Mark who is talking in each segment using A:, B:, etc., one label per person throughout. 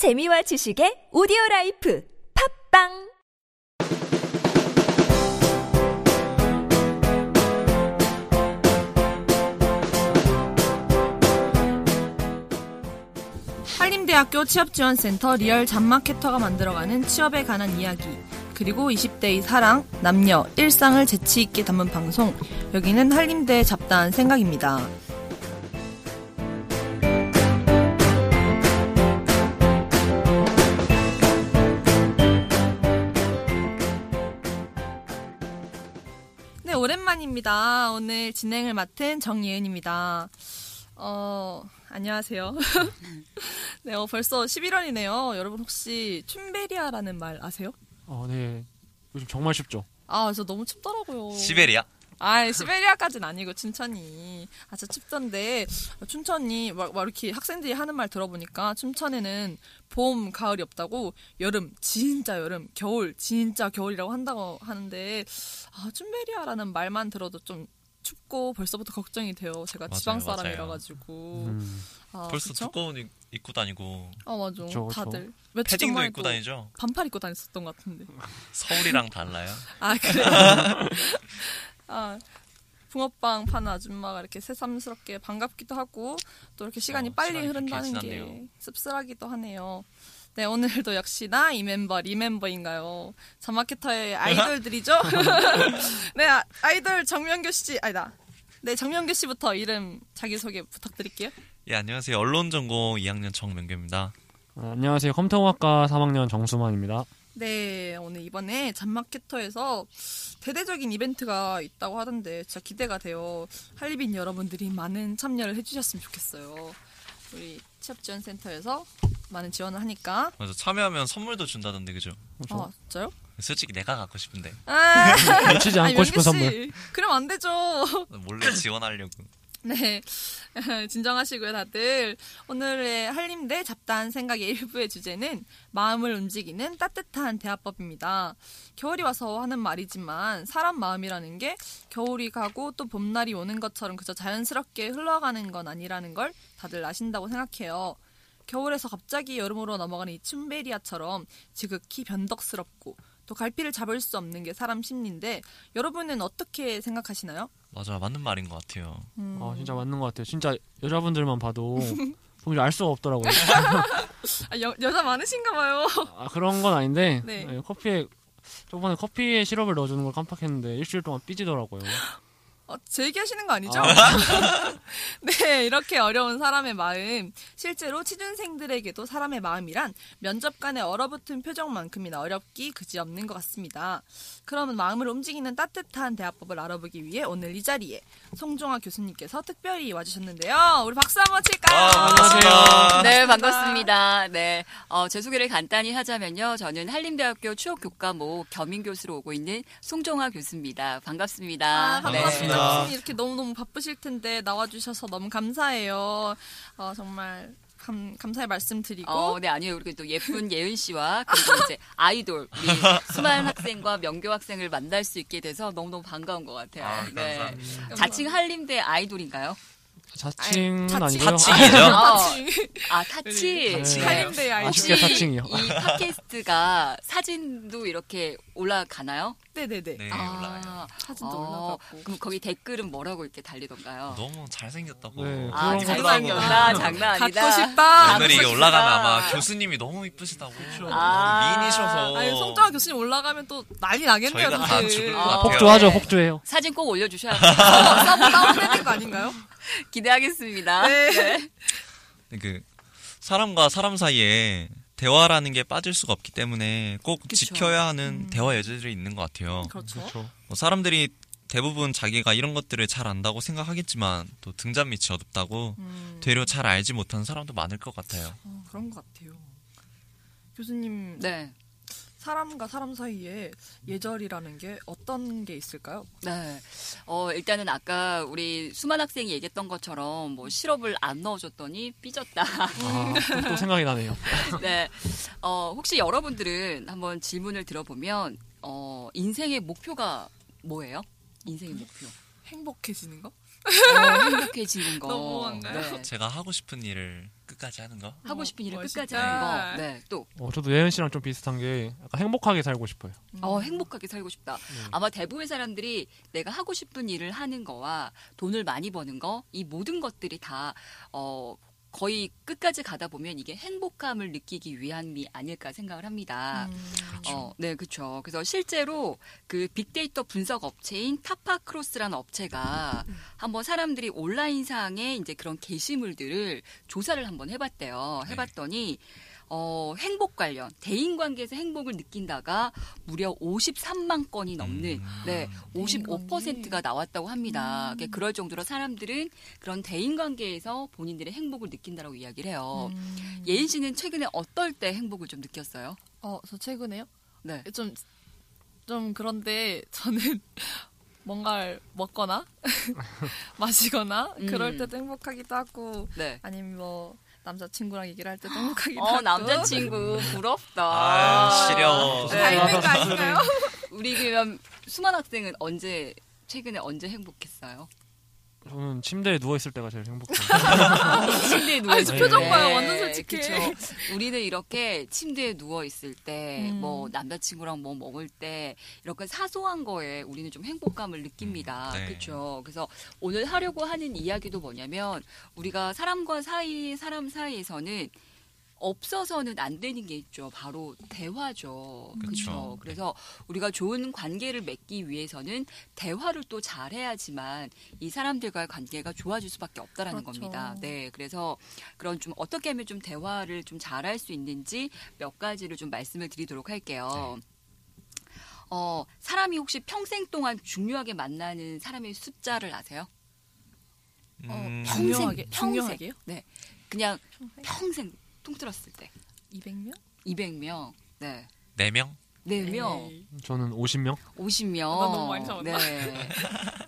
A: 재미와 지식의 오디오 라이프 팟빵
B: 한림대학교 취업지원센터 리얼 잡마케터가 만들어가는 취업에 관한 이야기 그리고 20대의 사랑, 남녀, 일상을 재치 있게 담은 방송 여기는 한림대 잡다한 생각입니다. 네, 오랜만입니다. 오늘 진행을 맡은 정예은입니다. 어, 안녕하세요. 네, 어, 벌써 11월이네요. 여러분 혹시 춘베리아라는 말 아세요?
C: 어, 네. 요즘 정말 쉽죠.
B: 아, 저 너무 춥더라고요.
D: 시베리아?
B: 아, 시베리아까지는 아니고 춘천이. 아, 저 춥던데 춘천이 막, 막 이렇게 학생들이 하는 말 들어보니까 춘천에는 봄, 가을이 없다고 여름, 진짜 여름, 겨울, 진짜 겨울이라고 한다고 하는데 아, 춘베리아라는 말만 들어도 좀 춥고 벌써부터 걱정이 돼요. 제가
D: 맞아요,
B: 지방. 사람이라 가지고.
C: 음,
B: 아,
D: 벌써
B: 그쵸?
D: 두꺼운 옷 입고 다니고
B: 아, 맞아.
C: 그쵸.
B: 다들 며칠
D: 패딩도 입고 다니죠?
B: 반팔 입고 다녔었던 것 같은데.
D: 서울이랑 달라요?
B: 아 그래. 아 붕어빵 파는 아줌마가 이렇게 새삼스럽게 반갑기도 하고 또 이렇게 시간이
D: 어,
B: 빨리
D: 시간이
B: 흐른다는
D: 게.
B: 씁쓸하기도 하네요. 네 오늘도 역시나 이 멤버 리멤버인가요? 자마케터의 아이돌들이죠. 네 아, 아이돌 정명교 씨 아니다. 네 정명교 씨부터 이름 자기 소개 부탁드릴게요.
D: 예, 안녕하세요. 언론 전공 2학년 정명규입니다.
C: 어, 안녕하세요. 컴퓨터공학과 3학년 정수만입니다.
B: 네, 오늘 이번에 잔마케터에서 대대적인 이벤트가 있다고 하던데 진짜 기대가 돼요. 한리빈 여러분들이 많은 참여를 해주셨으면 좋겠어요. 우리 취업 지원 센터에서 많은 지원을 하니까.
D: 그래서 참여하면 선물도 준다던데, 그죠?
C: 그렇죠.
B: 아, 진짜요?
D: 솔직히 내가 갖고 싶은데.
B: 아,
C: 놓치지
B: 아니,
C: 않고 싶은 선물.
B: 그럼 안 되죠.
D: 몰래 지원하려고.
B: 네, 진정하시고요, 다들. 오늘의 한림대 잡다한 생각의 일부의 주제는 마음을 움직이는 따뜻한 대화법입니다. 겨울이 와서 하는 말이지만 사람 마음이라는 게 겨울이 가고 또 봄날이 오는 것처럼 그저 자연스럽게 흘러가는 건 아니라는 걸 다들 아신다고 생각해요. 겨울에서 갑자기 여름으로 넘어가는 이 춘베리아처럼 지극히 변덕스럽고 또 갈피를 잡을 수 없는 게 사람 심리인데 여러분은 어떻게 생각하시나요?
D: 맞아, 맞는 말인 것 같아요.
B: 음.
C: 아, 진짜 맞는 것 같아요. 진짜 여자분들만 봐도 도무지 알 수가 없더라고요.
B: 아, 여, 여자 많으신가 봐요.
C: 아, 그런 건 아닌데
B: 네.
C: 네, 커피에 저번에 커피에 시럽을 넣어주는 걸 깜빡했는데 일주일 동안 삐지더라고요.
B: 어, 제 얘기하시는 거 아니죠? 네, 이렇게 어려운 사람의 마음. 실제로 취준생들에게도 사람의 마음이란 면접관의 얼어붙은 표정만큼이나 어렵기 그지없는 것 같습니다. 그러면 마음을 움직이는 따뜻한 대화법을 알아보기 위해 오늘 이 자리에 송종아 교수님께서 특별히 와주셨는데요. 우리 박수 한번 칠까요?
D: 아, 반갑습니다.
E: 네, 반갑습니다. 네, 어, 제 소개를 간단히 하자면요. 저는 한림대학교 추억교과목 겸임교수로 오고 있는 송종화 교수입니다. 반갑습니다.
B: 아,
E: 네.
B: 반갑습니다. 교수님 이렇게 너무너무 바쁘실 텐데 나와주셔서 너무 감사해요. 어, 정말 감, 감사의 말씀 드리고.
E: 어, 네, 아니요. 우리 또 예쁜 예은 씨와 그리고 이제 아이돌, 우리 수많은 학생과 명교 학생을 만날 수 있게 돼서 너무너무 반가운 것 같아요.
D: 아,
E: 네.
D: 감사합니다.
E: 자칭 한림대 아이돌인가요?
C: 자칭은
B: 자칭.
C: 아니고요.
D: 자칭이죠?
E: 어,
B: 타칭.
E: 아, 타치.
C: 타칭.
B: 한림대 아이돌.
C: 아쉽게 타칭이요.
E: 이 팟캐스트가 사진도 이렇게 올라가나요?
B: 네네네.
D: 네,
E: 아,
D: 올라가요.
B: 사진도
E: 어,
B: 올라가고.
E: 그럼 거기 댓글은 뭐라고 이렇게 달리던가요?
D: 너무 잘생겼다고.
C: 네,
E: 아, 잘생겼다. 장난 아니다.
B: 갖고 싶다.
D: 오늘 이게 올라가면. 아마 교수님이 너무 이쁘시다고.
E: 아.
D: 미인이셔서.
B: 아니 송정아 교수님 올라가면 또 난리 나겠네요.
D: 저희가 다. 죽을 것
E: 아,
D: 같아요.
C: 폭주하죠, 폭주해요.
E: 사진 꼭 올려주셔야
B: 서버 다운되는 거 아닌가요?
E: 기대하겠습니다.
B: 네.
D: 네, 그 사람과 사람 사이에 대화라는 게 빠질 수가 없기 때문에 꼭
E: 그쵸.
D: 지켜야 하는 대화 예절이 있는 것 같아요.
B: 그렇죠.
C: 그렇죠.
D: 뭐 사람들이 대부분 자기가 이런 것들을 잘 안다고 생각하겠지만 또 등잔 밑이 어둡다고
B: 음,
D: 되려 잘 알지 못하는 사람도 많을 것 같아요.
B: 어, 그런 것 같아요. 교수님
E: 네.
B: 사람과 사람 사이에 예절이라는 게 어떤 게 있을까요?
E: 네. 어, 일단은 아까 우리 수만 학생이 얘기했던 것처럼 뭐 시럽을 안 넣어줬더니 삐졌다.
C: 아, 또, 또 생각이 나네요.
E: 네. 어, 혹시 여러분들은 한번 질문을 들어보면, 어, 인생의 목표가 뭐예요? 인생의 목표.
B: 행복해지는 거?
E: 어, 행복해지는 거.
B: 너무한가요?
E: 네.
D: 제가 하고 싶은 일을 끝까지 하는 거.
E: 하고 싶은 일을
B: 멋있다.
E: 끝까지 하는 거. 네, 또
C: 어, 저도 예은 씨랑 좀 비슷한 게 약간 행복하게 살고 싶어요.
E: 어, 행복하게 살고 싶다. 아마 대부분의 사람들이 내가 하고 싶은 일을 하는 거와 돈을 많이 버는 거, 이 모든 것들이 다, 어, 거의 끝까지 가다 보면 이게 행복함을 느끼기 위함이 아닐까 생각을 합니다.
B: 음.
E: 어, 네, 그렇죠. 그래서 실제로 그 빅데이터 분석 업체인 타파크로스라는 업체가 한번 사람들이 온라인상에 이제 그런 게시물들을 조사를 한번 해봤대요.
D: 네.
E: 해봤더니 어, 행복 관련 대인 관계에서 행복을 느낀다가 무려 53만 건이 넘는
D: 음.
E: 네,
B: 대인
E: 55%가 나왔다고 합니다. 그럴 정도로 사람들은 그런 대인 관계에서 본인들의 행복을 느낀다라고 이야기를 해요.
B: 음.
E: 예인 씨는 최근에 어떨 때 행복을 좀 느꼈어요?
B: 어, 저 최근에요?
E: 네.
B: 좀, 좀 그런데 저는 뭔가를 먹거나 마시거나
E: 음.
B: 그럴 때도 행복하기도 하고
E: 네.
B: 아니면 뭐 남자친구랑 얘기를 할 때도 행복하기도
E: 어,
B: 하고
E: 남자친구 부럽다.
D: 아, 시려워.
B: 다 있는 거 아닌가요?
E: 우리 그러면 수만 학생은 언제 최근에 언제 행복했어요?
C: 저는 침대에 누워 있을 때가 제일 행복해요.
E: 침대에 누워 있을
C: 저 표정
E: 때.
B: 봐요. 완전 솔직해.
E: 그쵸. 우리는 이렇게 침대에 누워 있을 때,
B: 음.
E: 뭐 남자친구랑 뭐 먹을 때 이렇게 사소한 거에 우리는 좀 행복감을 느낍니다.
D: 음, 네.
E: 그렇죠. 그래서 오늘 하려고 하는 이야기도 뭐냐면 우리가 사람과 사이 사람 사이에서는 없어서는 안 되는 게 있죠. 바로 대화죠. 그렇죠. 그래서 우리가 좋은 관계를 맺기 위해서는 대화를 또 잘해야지만 이 사람들과의 관계가 좋아질 수밖에 없다라는
B: 그렇죠.
E: 겁니다. 네, 그래서 그런 좀 어떻게 하면 좀 대화를 좀 잘할 수 있는지 몇 가지를 좀 말씀을 드리도록 할게요. 어, 사람이 혹시 평생 동안 중요하게 만나는 사람의 숫자를 아세요?
D: 음,
E: 평생,
B: 중요하게,
E: 평생.
B: 중요하게요?
E: 네. 그냥 평생 통틀었을 때
B: 200명?
E: 200명. 네.
D: 네 명?
E: 4명.
C: 저는 50명?
E: 50명.
B: 나 너무 많이 잡았다.
E: 네.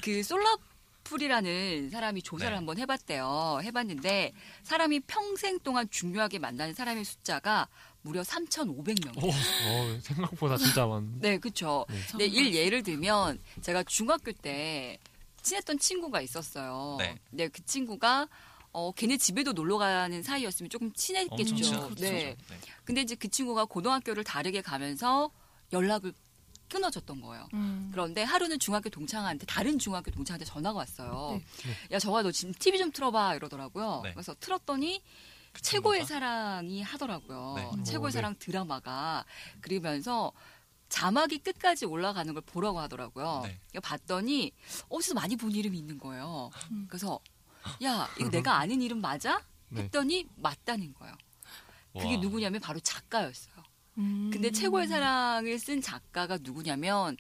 E: 그 솔라 풀이라는 사람이 조사를
D: 네.
E: 한번 해봤대요. 해봤는데 사람이 평생 동안 중요하게 만나는 사람의 숫자가 무려 3,500명.
C: 오, 어, 생각보다 진짜 많.
E: 네, 그렇죠.
C: 네.
E: 네, 일 예를 들면 제가 중학교 때 친했던 친구가 있었어요.
D: 네.
E: 근데 그 친구가 어, 걔네 집에도 놀러 가는 사이였으면 조금 친했겠죠.
D: 엄청 친하죠.
E: 네.
D: 네.
E: 근데 이제 그 친구가 고등학교를 다르게 가면서 연락을 끊어졌던 거예요.
B: 음.
E: 그런데 하루는 중학교 동창한테 다른 중학교 동창한테 전화가 왔어요.
B: 네.
E: 야 정아 너 지금 TV 좀 틀어봐 이러더라고요.
D: 네.
E: 그래서 틀었더니
D: 그
E: 최고의? 사랑이 하더라고요.
D: 네.
E: 최고의
C: 오, 네.
E: 사랑 드라마가 그러면서 자막이 끝까지 올라가는 걸 보라고 하더라고요.
D: 네.
E: 봤더니 어디서 많이 본 이름이 있는 거예요.
B: 음.
E: 그래서 야 이거 내가 아는 이름 맞아?
C: 네.
E: 했더니 맞다는 거예요. 그게
D: 와.
E: 누구냐면 바로 작가였어요.
B: 음.
E: 근데 최고의 사랑을 쓴 작가가 누구냐면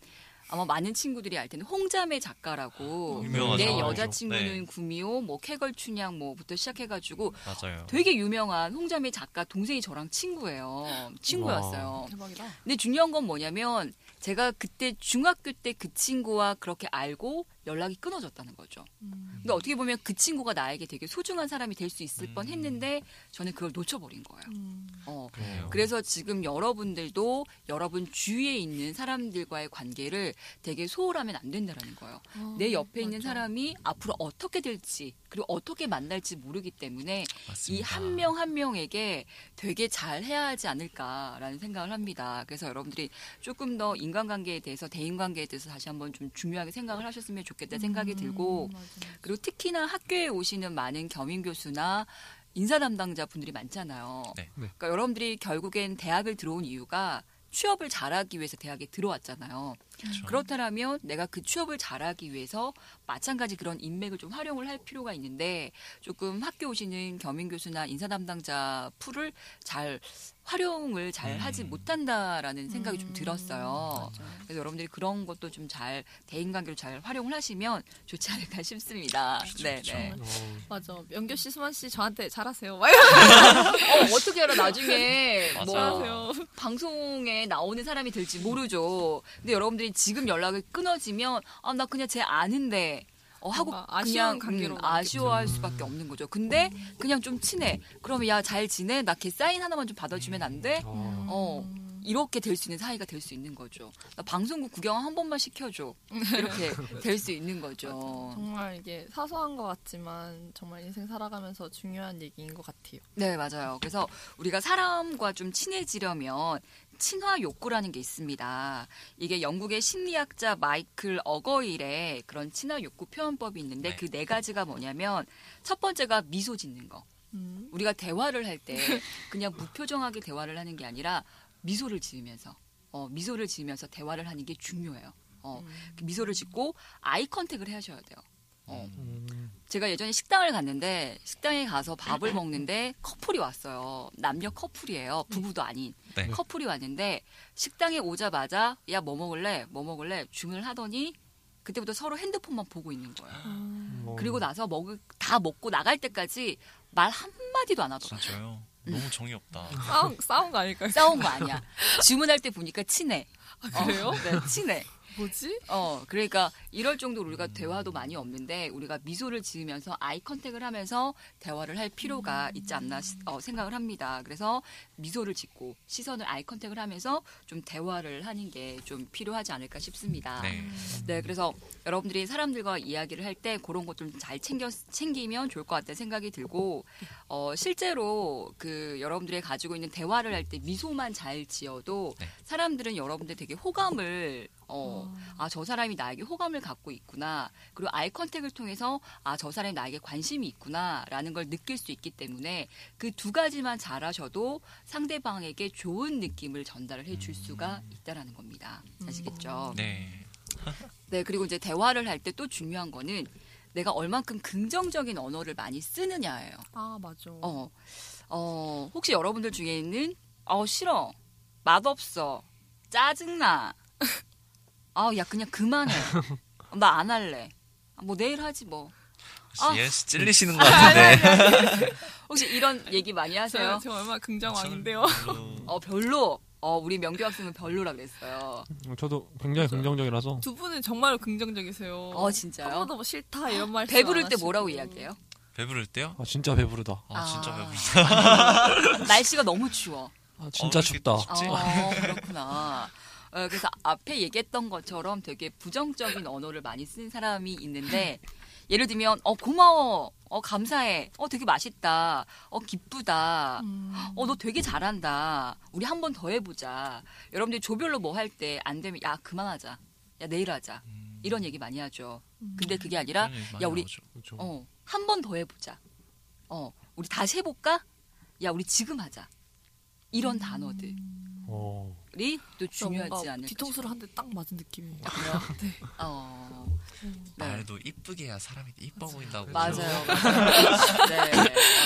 E: 아마 많은 친구들이 알 텐데 홍자매 작가라고
D: 유명하죠.
E: 내
C: 아,
E: 여자친구는
D: 네.
E: 구미호 뭐 캐걸 춘향 뭐부터 시작해가지고
D: 맞아요.
E: 되게 유명한 홍자매 작가 동생이 저랑 친구예요 친구였어요
B: 대박이다.
E: 근데 중요한 건 뭐냐면 제가 그때 중학교 때 그 친구와 그렇게 알고 연락이 끊어졌다는 거죠
B: 음.
E: 근데 어떻게 보면 그 친구가 나에게 되게 소중한 사람이 될 수 있을
D: 음.
E: 뻔 했는데 저는 그걸 놓쳐버린 거예요
B: 음.
E: 어,
D: 그래요.
E: 그래서 지금 여러분들도 여러분 주위에 있는 사람들과의 관계를 되게 소홀하면 안 된다라는 거예요.
B: 어,
E: 내 옆에 있는
B: 맞아.
E: 사람이 앞으로 어떻게 될지 그리고 어떻게 만날지 모르기 때문에 이. 한명한 명에게 되게 잘 해야 하지 않을까라는 생각을 합니다. 그래서 여러분들이 조금 더 인간관계에 대해서 대인관계에 대해서 다시 한번 좀 중요하게 생각을 하셨으면 좋겠다 생각이
B: 음,
E: 들고
B: 맞아, 맞아.
E: 그리고 특히나 학교에 오시는 많은 겸임 교수나 인사 담당자 분들이 많잖아요.
D: 네.
C: 네.
E: 그러니까 여러분들이 결국엔 대학을 들어온 이유가 취업을 잘하기 위해서 대학에 들어왔잖아요.
D: 그렇죠.
E: 그렇다면 내가 그 취업을 잘하기 위해서 마찬가지 그런 인맥을 좀 활용을 할 필요가 있는데 조금 학교 오시는 겸임 교수나 인사 담당자 풀을 잘 활용을 잘
D: 음.
E: 하지 못한다라는 생각이 좀
B: 음,
E: 들었어요.
B: 맞아.
E: 그래서 여러분들이 그런 것도 좀 잘 대인관계를 잘 활용을 하시면 좋지 않을까 싶습니다.
D: 그렇죠,
E: 네,
D: 그렇죠.
E: 네.
C: 어,
B: 맞아. 명교 씨, 수만 씨 저한테 잘하세요. 막
E: 어, 어떻게 알아 나중에 뭐
B: 잘하세요.
E: 방송에 나오는 사람이 될지 모르죠. 근데 여러분들이 지금 연락을 끊어지면 아 나 그냥 쟤 아는데 어, 하고
B: 아쉬운
E: 그냥
B: 관계로
E: 음. 아쉬워할 수밖에 없는 거죠. 근데 그냥 좀 친해. 그러면 야 잘 지내? 나 걔 사인 하나만 좀 받아주면 안 돼?
C: 어,
E: 어.
B: 음.
E: 이렇게 될 수 있는 사이가 될 수 있는 거죠. 나 방송국 구경 한 번만 시켜줘. 이렇게 될 수 있는 거죠.
B: 정말 이게 사소한 것 같지만 정말 인생 살아가면서 중요한 얘기인 것 같아요.
E: 네, 맞아요. 그래서 우리가 사람과 좀 친해지려면 친화 욕구라는 게 있습니다. 이게 영국의 심리학자 마이클 어거일의 그런 친화 욕구 표현법이 있는데
D: 네.
E: 그네 가지가 뭐냐면 첫 번째가 미소 짓는 거.
B: 음.
E: 우리가 대화를 할 때 그냥 무표정하게 대화를 하는 게 아니라 미소를 지으면서 어, 미소를 지으면서 대화를 하는 게 중요해요. 어, 그 미소를 짓고 아이 컨택을 하셔야 돼요. 어.
C: 음.
E: 제가 예전에 식당을 갔는데 식당에 가서 밥을 먹는데 커플이 왔어요. 남녀 커플이에요. 부부도 아닌
D: 네.
E: 커플이 왔는데 식당에 오자마자 야 뭐 먹을래? 뭐 먹을래? 주문을 하더니 그때부터 서로 핸드폰만 보고 있는 거예요.
C: 뭐,
E: 그리고 나서 먹을 다 먹고 나갈 때까지 말 한마디도 안 하더라고요.
D: 진짜요? 너무 정이 없다.
B: 싸운 싸운 거 아닐까요?
E: 싸운 거 아니야. 주문할 때 보니까 친해.
B: 아, 그래요?
E: 어, 네, 친해.
B: 뭐지?
E: 어, 그러니까 이럴 정도로 우리가 대화도 많이 없는데 우리가 미소를 지으면서 아이 컨택을 하면서 대화를 할 필요가 있지 않나 시- 어, 생각을 합니다. 그래서 미소를 짓고 시선을 아이 컨택을 하면서 좀 대화를 하는 게 좀 필요하지 않을까 싶습니다.
D: 네.
E: 네, 그래서 여러분들이 사람들과 이야기를 할 때 그런 것 좀 잘 챙겨 챙기면 좋을 것 같다는 생각이 들고 어, 실제로 그 여러분들이 가지고 있는 대화를 할 때 미소만 잘 지어도
D: 네.
E: 사람들은 여러분들 되게 호감을 어, 아, 저 사람이 나에게 호감을 갖고 있구나. 그리고 아이 컨택을 통해서 아, 저 사람이 나에게 관심이 있구나 라는 걸 느낄 수 있기 때문에 그 두 가지만 잘하셔도 상대방에게 좋은 느낌을 전달을 해줄 수가 있다라는 겁니다. 아시겠죠?
D: 네.
E: 네, 그리고 이제 대화를 할 때 또 중요한 거는 내가 얼만큼 긍정적인 언어를 많이 쓰느냐예요.
B: 아 맞아.
E: 어, 어, 혹시 여러분들 중에는 어 싫어, 맛없어, 짜증나, 아, 야 그냥 그만해, 나 안 할래, 아, 뭐 내일 하지 뭐. 아.
D: 예은 씨 찔리시는 것 같은데.
E: 혹시 이런 얘기 많이 하세요?
B: 제가, 제가 얼마나 긍정왕인데요.
D: 별로-
E: 어 별로. 어 우리 명규 학생은 별로라 그랬어요.
C: 저도 굉장히 긍정적이라서
B: 두 분은 정말로 긍정적이세요.
E: 어 진짜요?
B: 한 번도 뭐 싫다 이런 말
E: 배부를 때 뭐라고 이야기해요?
D: 배부를 때요?
C: 아, 진짜 배부르다.
D: 아, 진짜
E: 아.
D: 배부르다.
E: 날씨가 너무 추워.
C: 아, 진짜
D: 어,
C: 춥다.
D: 춥지?
E: 어, 그렇구나. 어, 그래서 앞에 얘기했던 것처럼 되게 부정적인 언어를 많이 쓴 사람이 있는데 예를 들면 어 고마워, 어 감사해, 어 되게 맛있다, 어 기쁘다,
B: 음.
E: 어너 되게 잘한다. 우리 한 번 더 해보자. 여러분들이 조별로 뭐 할 때 안 되면 야 그만하자, 야 내일 하자 이런 얘기 많이 하죠. 근데 그게 아니라
D: 그런 얘기 많이
E: 야 우리
D: 나오죠.
C: 그렇죠.
E: 어 한 번 더 해보자. 어 우리 다시 해볼까? 야 우리 지금 하자. 이런 단어들이
C: 어.
E: 또 중요하지
B: 뭔가
E: 않을까
B: 뒤통수를 한 대 딱 맞은 느낌이에요. 네.
E: 어, 네.
D: 말도 이쁘게 해야 사람이 이뻐 보인다고.
E: 맞아요. 맞아요. 네.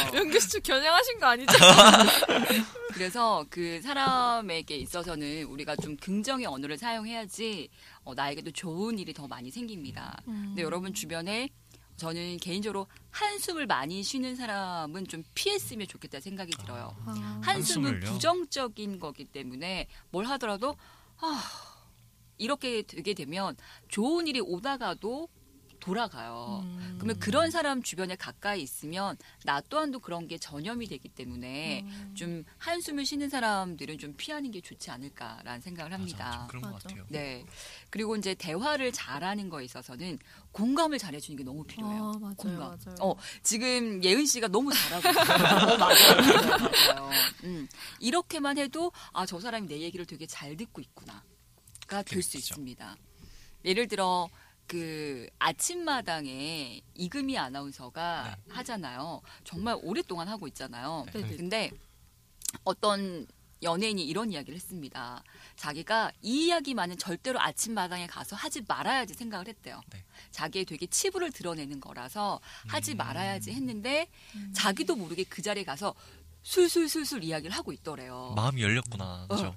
E: 어.
B: 명규 씨 겨냥하신 거 아니죠?
E: 그래서 그 사람에게 있어서는 우리가 좀 긍정의 언어를 사용해야지 어, 나에게도 좋은 일이 더 많이 생깁니다. 근데 여러분 주변에 저는 개인적으로 한숨을 많이 쉬는 사람은 좀 피했으면 좋겠다 생각이 들어요.
B: 아.
E: 한숨은
D: 한숨을요?
E: 부정적인 거기 때문에 뭘 하더라도 아 이렇게 되게 되면 좋은 일이 오다가도 돌아가요.
B: 음.
E: 그러면 그런 사람 주변에 가까이 있으면 나 또한도 그런 게 전염이 되기 때문에
B: 음.
E: 좀 한숨을 쉬는 사람들은 좀 피하는 게 좋지 않을까라는 생각을 합니다.
D: 좀 그런 것. 같아요.
E: 네. 그리고 이제 대화를 잘하는 거에 있어서는 공감을 잘해주는 게 너무 필요해요.
B: 아, 맞아요,
E: 공감.
B: 맞아요.
E: 어, 지금 예은 씨가 너무 잘하고 있어요. 어, 맞아요. 음, 이렇게만 해도 아, 저 사람이 내 얘기를 되게 잘 듣고 있구나가 될수
D: 느끼죠.
E: 있습니다. 예를 들어 그 아침마당에 이금희 아나운서가 하잖아요. 정말 오랫동안 하고 있잖아요.
B: 네. 네.
E: 근데 어떤 연예인이 이런 이야기를 했습니다. 자기가 이 이야기만은 절대로 아침마당에 가서 하지 말아야지 생각을 했대요.
D: 네.
E: 자기의 되게 치부를 드러내는 거라서 하지
D: 음.
E: 말아야지 했는데 자기도 모르게 그 자리에 가서 술술술술 이야기를 하고 있더래요.
D: 마음이 열렸구나. 그죠?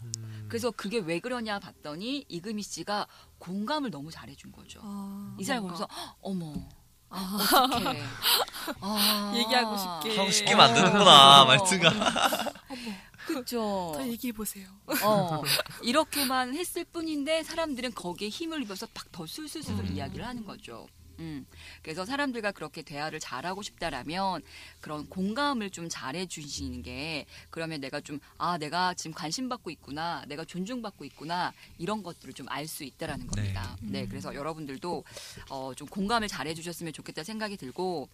E: 그래서 그게 왜 그러냐 봤더니 이금희 씨가 공감을 너무 잘해준 거죠.
B: 아,
E: 이 사람. 보면서 "헉, 어머
B: 아,
E: 어떡해 아,
B: 얘기하고 싶게.
D: 하고 싶게 만드는구나,
E: 어.
D: 말투가.
E: 그죠.
B: 더 얘기해 보세요.
E: 어, 이렇게만 했을 뿐인데 사람들은 거기에 힘을 입어서 막 더 술술술
D: 음.
E: 이야기를 하는 거죠. 음, 그래서 사람들과 그렇게 대화를 잘하고 싶다라면 그런 공감을 좀 잘해 주시는 게 그러면 내가 좀 아 내가 지금 관심 받고 있구나 내가 존중받고 있구나 이런 것들을 좀 알 수 있다라는
D: 네.
E: 겁니다. 네, 그래서 여러분들도 어, 좀 공감을 잘해 주셨으면 좋겠다 생각이 들고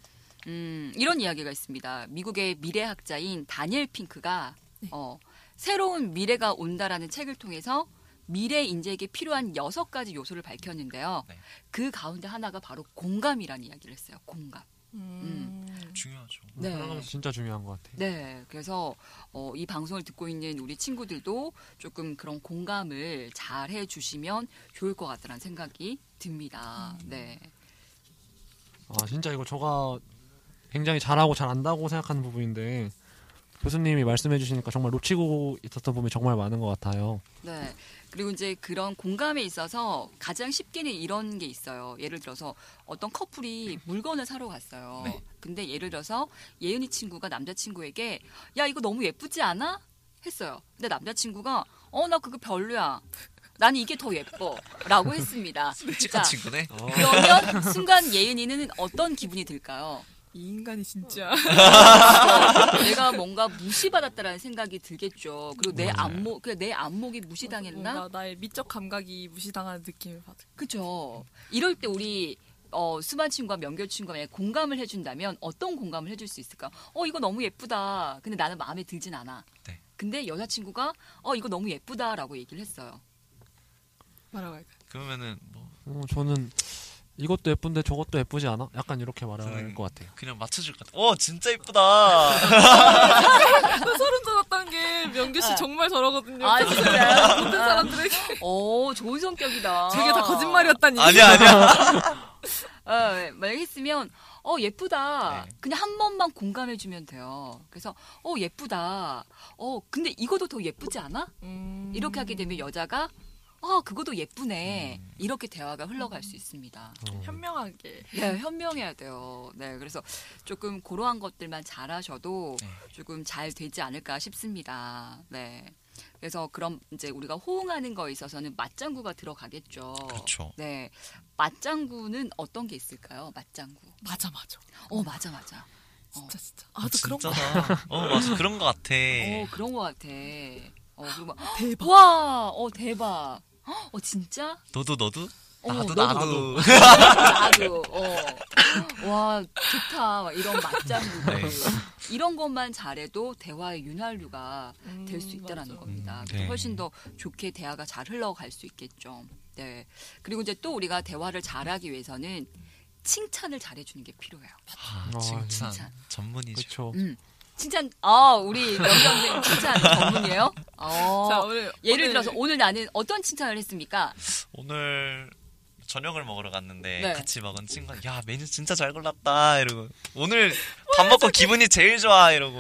E: 음, 이런 이야기가 있습니다. 미국의 미래학자인 다니엘 핑크가 어, 새로운 미래가 온다라는 책을 통해서 미래 인재에게 필요한 여섯 가지 요소를 밝혔는데요.
D: 네.
E: 그 가운데 하나가 바로 공감이라는 이야기를 했어요. 공감.
B: 음.
D: 중요하죠.
E: 네.
C: 살아가면서 진짜 중요한 것 같아요.
E: 네, 그래서 어, 이 방송을 듣고 있는 우리 친구들도 조금 그런 공감을 잘 해주시면 좋을 것 같다는 생각이 듭니다. 네,
C: 아 진짜 이거 저가 굉장히 잘하고 잘 안다고 생각하는 부분인데 교수님이 말씀해 주시니까 정말 놓치고 있었던 부분이 정말 많은 것 같아요.
E: 네. 그리고 이제 그런 공감에 있어서 가장 쉽게는 이런 게 있어요. 예를 들어서 어떤 커플이 물건을 사러 갔어요.
D: 네.
E: 근데 예를 들어서 예은이 친구가 남자친구에게 야 이거 너무 예쁘지 않아? 했어요. 근데 남자친구가 어 나 그거 별로야. 나는 이게 더 예뻐라고 했습니다.
D: 솔직한
E: 자,
D: 친구네.
C: 어.
E: 그러면 순간 예은이는 어떤 기분이 들까요?
B: 이 인간이 진짜
E: 내가 뭔가 무시받았다라는 생각이 들겠죠. 그리고 내
C: 맞아요.
E: 안목, 그내 안목이 무시당했나?
B: 뭔가 나의 미적 감각이 무시당하는 느낌을 받을.
E: 그죠. 이럴 때 우리 어, 수만 친구와 명결 친구가 만약에 공감을 해준다면 어떤 공감을 해줄 수 있을까? 어 이거 너무 예쁘다. 근데 나는 마음에 들진 않아.
D: 네.
E: 근데 여자친구가 어 이거 너무 예쁘다라고 얘기를 했어요.
B: 뭐라고 할까?
D: 그러면은 뭐
C: 어, 저는 이것도 예쁜데 저것도 예쁘지 않아? 약간 이렇게 말할
D: 음.
C: 것 같아요.
D: 그냥 맞춰줄 것 같아. 어 진짜 이쁘다.
B: 소름 돋았던 게 명규 씨
E: 네.
B: 정말 저러거든요.
E: 아, 진짜요?
B: 모든 사람들에게
E: 오 좋은 성격이다.
B: 저게 다 거짓말이었다니.
D: 아니야 아니야.
E: 어, 네. 만약 했으면 어 예쁘다.
D: 네.
E: 그냥 한 번만 공감해주면 돼요. 그래서 어 예쁘다. 어 근데 이것도 더 예쁘지 않아?
B: 음.
E: 이렇게 하게 되면 여자가 아 그것도 예쁘네.
D: 음.
E: 이렇게 대화가 흘러갈 수 있습니다.
C: 어.
B: 현명하게.
E: 네, 현명해야 돼요. 네, 그래서 조금 그러한 것들만 잘하셔도
D: 네.
E: 조금 잘 되지 않을까 싶습니다. 네. 그래서 그럼 이제 우리가 호응하는 거에 있어서는 맞장구가 들어가겠죠.
D: 그렇죠.
E: 네. 맞장구는 어떤 게 있을까요? 맞장구.
B: 맞아 맞아.
E: 어, 맞아, 맞아.
B: 진짜 진짜. 아, 또 그런 거.
D: 어 맞아 그런 것 같아.
E: 어, 그런 것 같아. 어, 그리고 막,
B: 대박.
E: 와, 어, 대박. 어, 진짜?
D: 너도 너도
E: 어,
D: 나도 나도.
E: 나도. 어. 와, 좋다. 막 이런 맞장구들.
D: 네.
E: 이런 것만 잘해도 대화의 윤활유가 될수
B: 음,
E: 있다라는
B: 맞아.
E: 겁니다.
D: 음, 네.
E: 훨씬 더 좋게 대화가 잘 흘러갈 수 있겠죠. 네. 그리고 이제 또 우리가 대화를 잘하기 위해서는 칭찬을 잘해주는 게 필요해요.
D: 아,
C: 아,
D: 칭찬
E: 칭찬.
D: 전문이죠.
C: 그렇죠.
E: 음. 칭찬, 아, 우리 명경 선생님 칭찬 전문이에요? 어.
B: 자, 오늘
E: 예를
B: 오늘
E: 들어서 오늘 나는 어떤 칭찬을 했습니까?
D: 오늘 저녁을 먹으러 갔는데
E: 네.
D: 같이 먹은 친구가 야 메뉴 진짜 잘 골랐다 이러고 오늘 밥 먹고 기분이 제일 좋아 이러고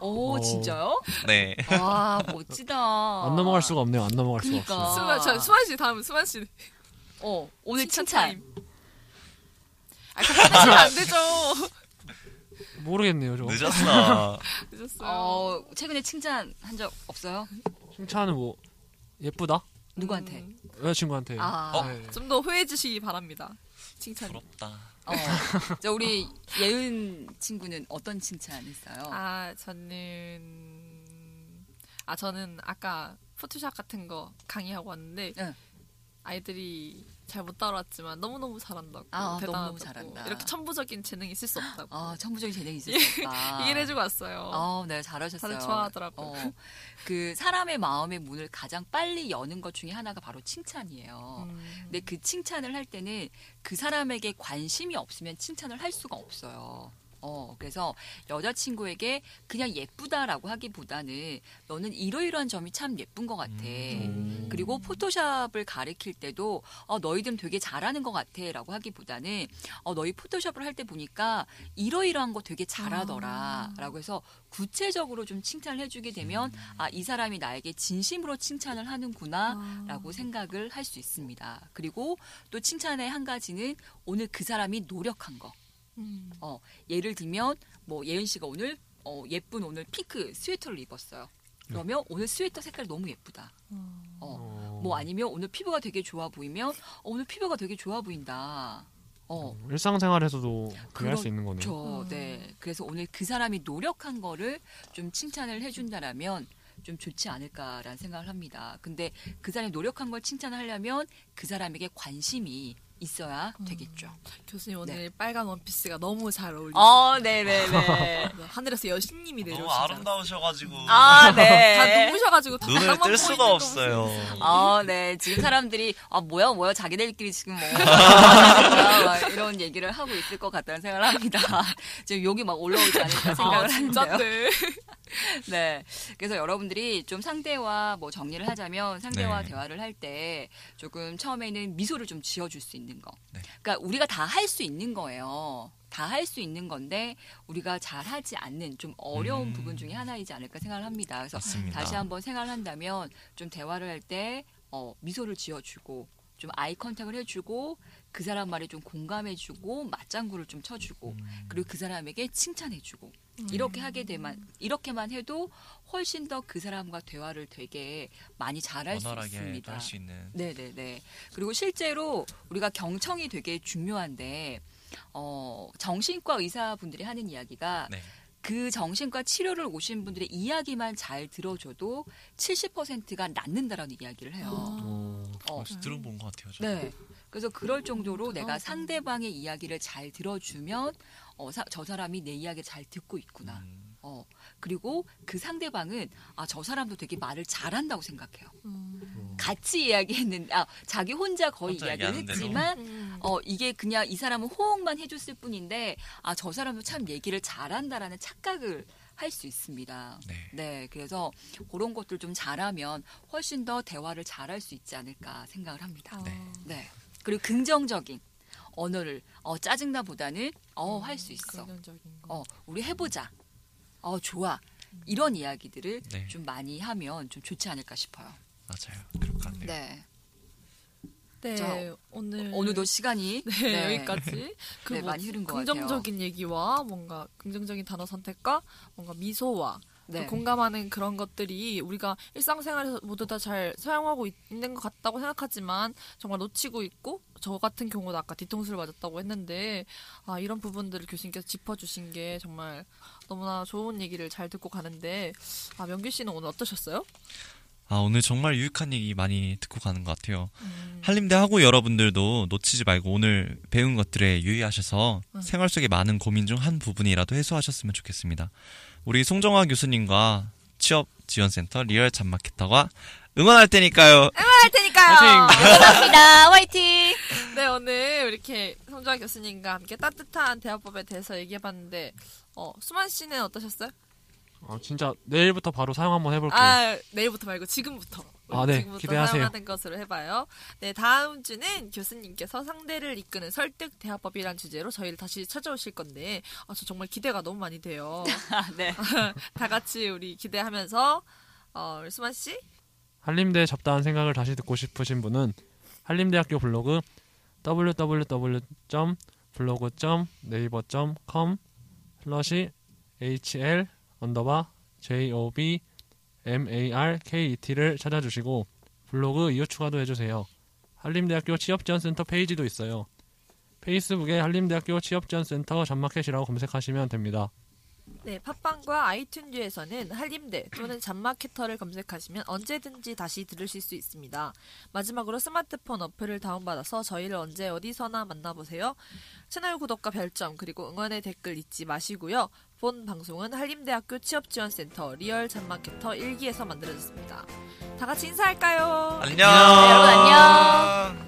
E: 오,
C: 어.
E: 진짜요?
D: 네
E: 와, 멋지다.
C: 안 넘어갈 수가 없네요. 안 넘어갈 수가
E: 그러니까.
C: 없어요.
B: 수만 저 수만 씨 다음 수만 씨.
E: 어, 오늘 칭찬.
B: 타임. 아, 그렇게 안 되죠.
C: 모르겠네요. 저
D: 늦었어
B: 늦었어요.
E: 어, 최근에 칭찬 한 적 없어요?
C: 칭찬은 뭐 예쁘다?
E: 누구한테?
B: 음,
C: 여자친구한테.
E: 아,
D: 어?
C: 네.
B: 좀더 후회해 주시기 바랍니다. 칭찬.
D: 부럽다
E: 어. 자, 우리 예은 친구는 어떤 칭찬 했어요?
B: 아, 저는 아, 저는 아까 포토샵 같은 거 강의하고 왔는데
E: 응.
B: 아이들이 잘 못 따라왔지만 너무너무 잘한다고
E: 아,
B: 대단하다고
E: 너무너무 잘한다.
B: 이렇게 천부적인 재능이 있을 수 없다고
E: 아, 천부적인 재능이 있을 수 있다.
B: 얘기를 해주고 왔어요.
E: 어, 네, 잘하셨어요.
B: 다들 좋아하더라고요.
E: 어, 그 사람의 마음의 문을 가장 빨리 여는 것 중에 하나가 바로 칭찬이에요.
B: 음.
E: 근데 그 칭찬을 할 때는 그 사람에게 관심이 없으면 칭찬을 할 수가 없어요. 어, 그래서 여자친구에게 그냥 예쁘다라고 하기보다는 너는 이러이러한 점이 참 예쁜 것 같아.
C: 음.
E: 그리고 포토샵을 가르칠 때도 어, 너희들은 되게 잘하는 것 같아 라고 하기보다는 어, 너희 포토샵을 할 때 보니까 이러이러한 거 되게 잘하더라 라고 해서 구체적으로 좀 칭찬을 해주게 되면 아 이 사람이 나에게 진심으로 칭찬을 하는구나 라고 생각을 할 수 있습니다. 그리고 또 칭찬의 한 가지는 오늘 그 사람이 노력한 거.
B: 음.
E: 어, 예를 들면 뭐 예은 씨가 오늘 어, 예쁜 오늘 핑크 스웨터를 입었어요. 그러면 오늘 스웨터 색깔 너무 예쁘다. 어,
C: 어.
E: 뭐 아니면 오늘 피부가 되게 좋아 보이면 어, 오늘 피부가 되게 좋아 보인다. 어,
C: 일상생활에서도 그게 할수 있는 거네요.
E: 그렇죠.
B: 음.
E: 네. 그래서 오늘 그 사람이 노력한 거를 좀 칭찬을 해준다라면 좀 좋지 않을까라는 생각을 합니다. 근데 그 사람이 노력한 걸 칭찬하려면 그 사람에게 관심이 있어야
B: 음.
E: 되겠죠.
B: 교수님 오늘 빨간 원피스가 너무 잘 어울리세요.
E: 네. 어, 네네네.
B: 하늘에서 여신님이
D: 너무
B: 내려오시잖아요.
D: 아름다우셔가지고
E: 아, 네.
B: 다 눈부셔가지고 다
D: 눈을 뜰 수가 없어요.
E: 아, 네. 지금 사람들이, 아, 뭐야, 뭐야, 자기들끼리 지금 뭐, 이런 얘기를 하고 있을 것 같다는 생각을 합니다. 지금 욕이 막 올라오지 않을까 생각을
B: 아,
E: 하는데요.
B: 진짠데.
E: 네. 그래서 여러분들이 좀 상대와 뭐 정리를 하자면 상대와
D: 네.
E: 대화를 할 때 조금 처음에는 미소를 좀 지어줄 수 있는 거.
D: 네.
E: 그러니까 우리가 다 할 수 있는 거예요. 다 할 수 있는 건데 우리가 잘 하지 않는 좀 어려운
D: 음.
E: 부분 중에 하나이지 않을까 생각을 합니다. 그래서
D: 맞습니다.
E: 다시 한번 생각을 한다면 좀 대화를 할 때 어, 미소를 지어주고 좀 아이 컨택을 해주고 그 사람 말에 좀 공감해주고 맞장구를 좀 쳐주고
D: 음.
E: 그리고 그 사람에게 칭찬해주고 이렇게 하게 되면 이렇게만 해도 훨씬 더 그 사람과 대화를 되게 많이 잘할 수 있습니다.
D: 할수 있는
E: 네네네. 그리고 실제로 우리가 경청이 되게 중요한데 어, 정신과 의사분들이 하는 이야기가
D: 네.
E: 그 정신과 치료를 오신 분들의 이야기만 잘 들어줘도 70%가 낫는다라는 이야기를 해요.
C: 어,
E: 어,
D: 혹시 들어본 것 같아요. 저.
E: 네. 그래서 그럴 정도로 내가
B: 대단하다.
E: 상대방의 이야기를 잘 들어주면 어, 사- 저 사람이 내 이야기를 잘 듣고 있구나.
D: 음,
E: 어, 그리고 그 상대방은 아, 저 사람도 되게 말을 잘한다고 생각해요.
B: 음.
E: 같이 이야기했는데, 아, 자기 혼자 거의
D: 혼자
E: 이야기를
D: 얘기하는데도.
E: 했지만,
B: 음.
E: 어, 이게 그냥 이 사람은 호응만 해줬을 뿐인데, 아, 저 사람도 참 얘기를 잘한다라는 착각을 할수 있습니다.
D: 네.
E: 네, 그래서 그런 것들 좀 잘하면 훨씬 더 대화를 잘할 수 있지 않을까 생각을 합니다.
D: 네.
E: 네. 그리고 긍정적인 언어를, 어, 짜증나 보다는, 어, 할 수 있어.
B: 긍정적인 거.
E: 어, 우리 해보자. 어, 좋아. 이런 이야기들을
D: 네.
E: 좀 많이 하면 좀 좋지 않을까 싶어요.
D: 맞아요. 그럴 것 같네요.
E: 네.
B: 네,
E: 자,
B: 오늘
E: 어느덧 시간이
B: 네, 여기까지 그
E: 네,
B: 뭐
E: 많이 흐른 것
B: 긍정적인 얘기와 뭔가 긍정적인 단어 선택과 뭔가 미소와
E: 네.
B: 또 공감하는 그런 것들이 우리가 일상생활에서 모두 다 잘 사용하고 있- 있는 것 같다고 생각하지만 정말 놓치고 있고 저 같은 경우도 아까 뒤통수를 맞았다고 했는데 아 이런 부분들을 교수님께서 짚어주신 게 정말 너무나 좋은 얘기를 잘 듣고 가는데 아 명규 씨는 오늘 어떠셨어요?
D: 아, 오늘 정말 유익한 얘기 많이 듣고 가는 것 같아요.
B: 음,
D: 한림대 학우 여러분들도 놓치지 말고 오늘 배운 것들에 유의하셔서
B: 음.
D: 생활 속의 많은 고민 중 한 부분이라도 해소하셨으면 좋겠습니다. 우리 송정화 교수님과 취업 지원센터 리얼 잡마케터가 응원할 테니까요.
B: 할 테니까요.
E: 감사합니다. 화이팅!
B: 네, 오늘 이렇게 송정아 교수님과 함께 따뜻한 대화법에 대해서 얘기해봤는데, 어, 수만 씨는 어떠셨어요?
C: 아, 진짜 내일부터 바로 사용 한번 해볼게요.
B: 아, 내일부터 말고 지금부터.
C: 아, 네.
B: 지금부터
C: 기대하세요.
B: 사용하는 것으로 해봐요. 네, 다음 주는 교수님께서 상대를 이끄는 설득 대화법이란 주제로 저희를 다시 찾아오실 건데, 아, 저 정말 기대가 너무 많이 돼요.
E: 네.
B: 다 같이 우리 기대하면서, 어, 수만 씨?
C: 한림대 잡다한 생각을 다시 듣고 싶으신 분은 한림대학교 블로그 www.blog.naver.com slash hl underbar job market를 찾아주시고 블로그 이웃 추가도 해주세요. 한림대학교 취업지원센터 페이지도 있어요. 페이스북에 한림대학교 취업지원센터 잡마켓이라고 검색하시면 됩니다.
B: 네, 팟빵과 아이튠즈에서는 한림대 또는 잡마케터를 검색하시면 언제든지 다시 들으실 수 있습니다. 마지막으로 스마트폰 어플을 다운받아서 저희를 언제 어디서나 만나보세요. 채널 구독과 별점 그리고 응원의 댓글 잊지 마시고요. 본 방송은 한림대학교 취업지원센터 리얼 잡마케터 1기에서 만들어졌습니다. 다 같이 인사할까요?
D: 안녕.
E: 네, 여러분 안녕.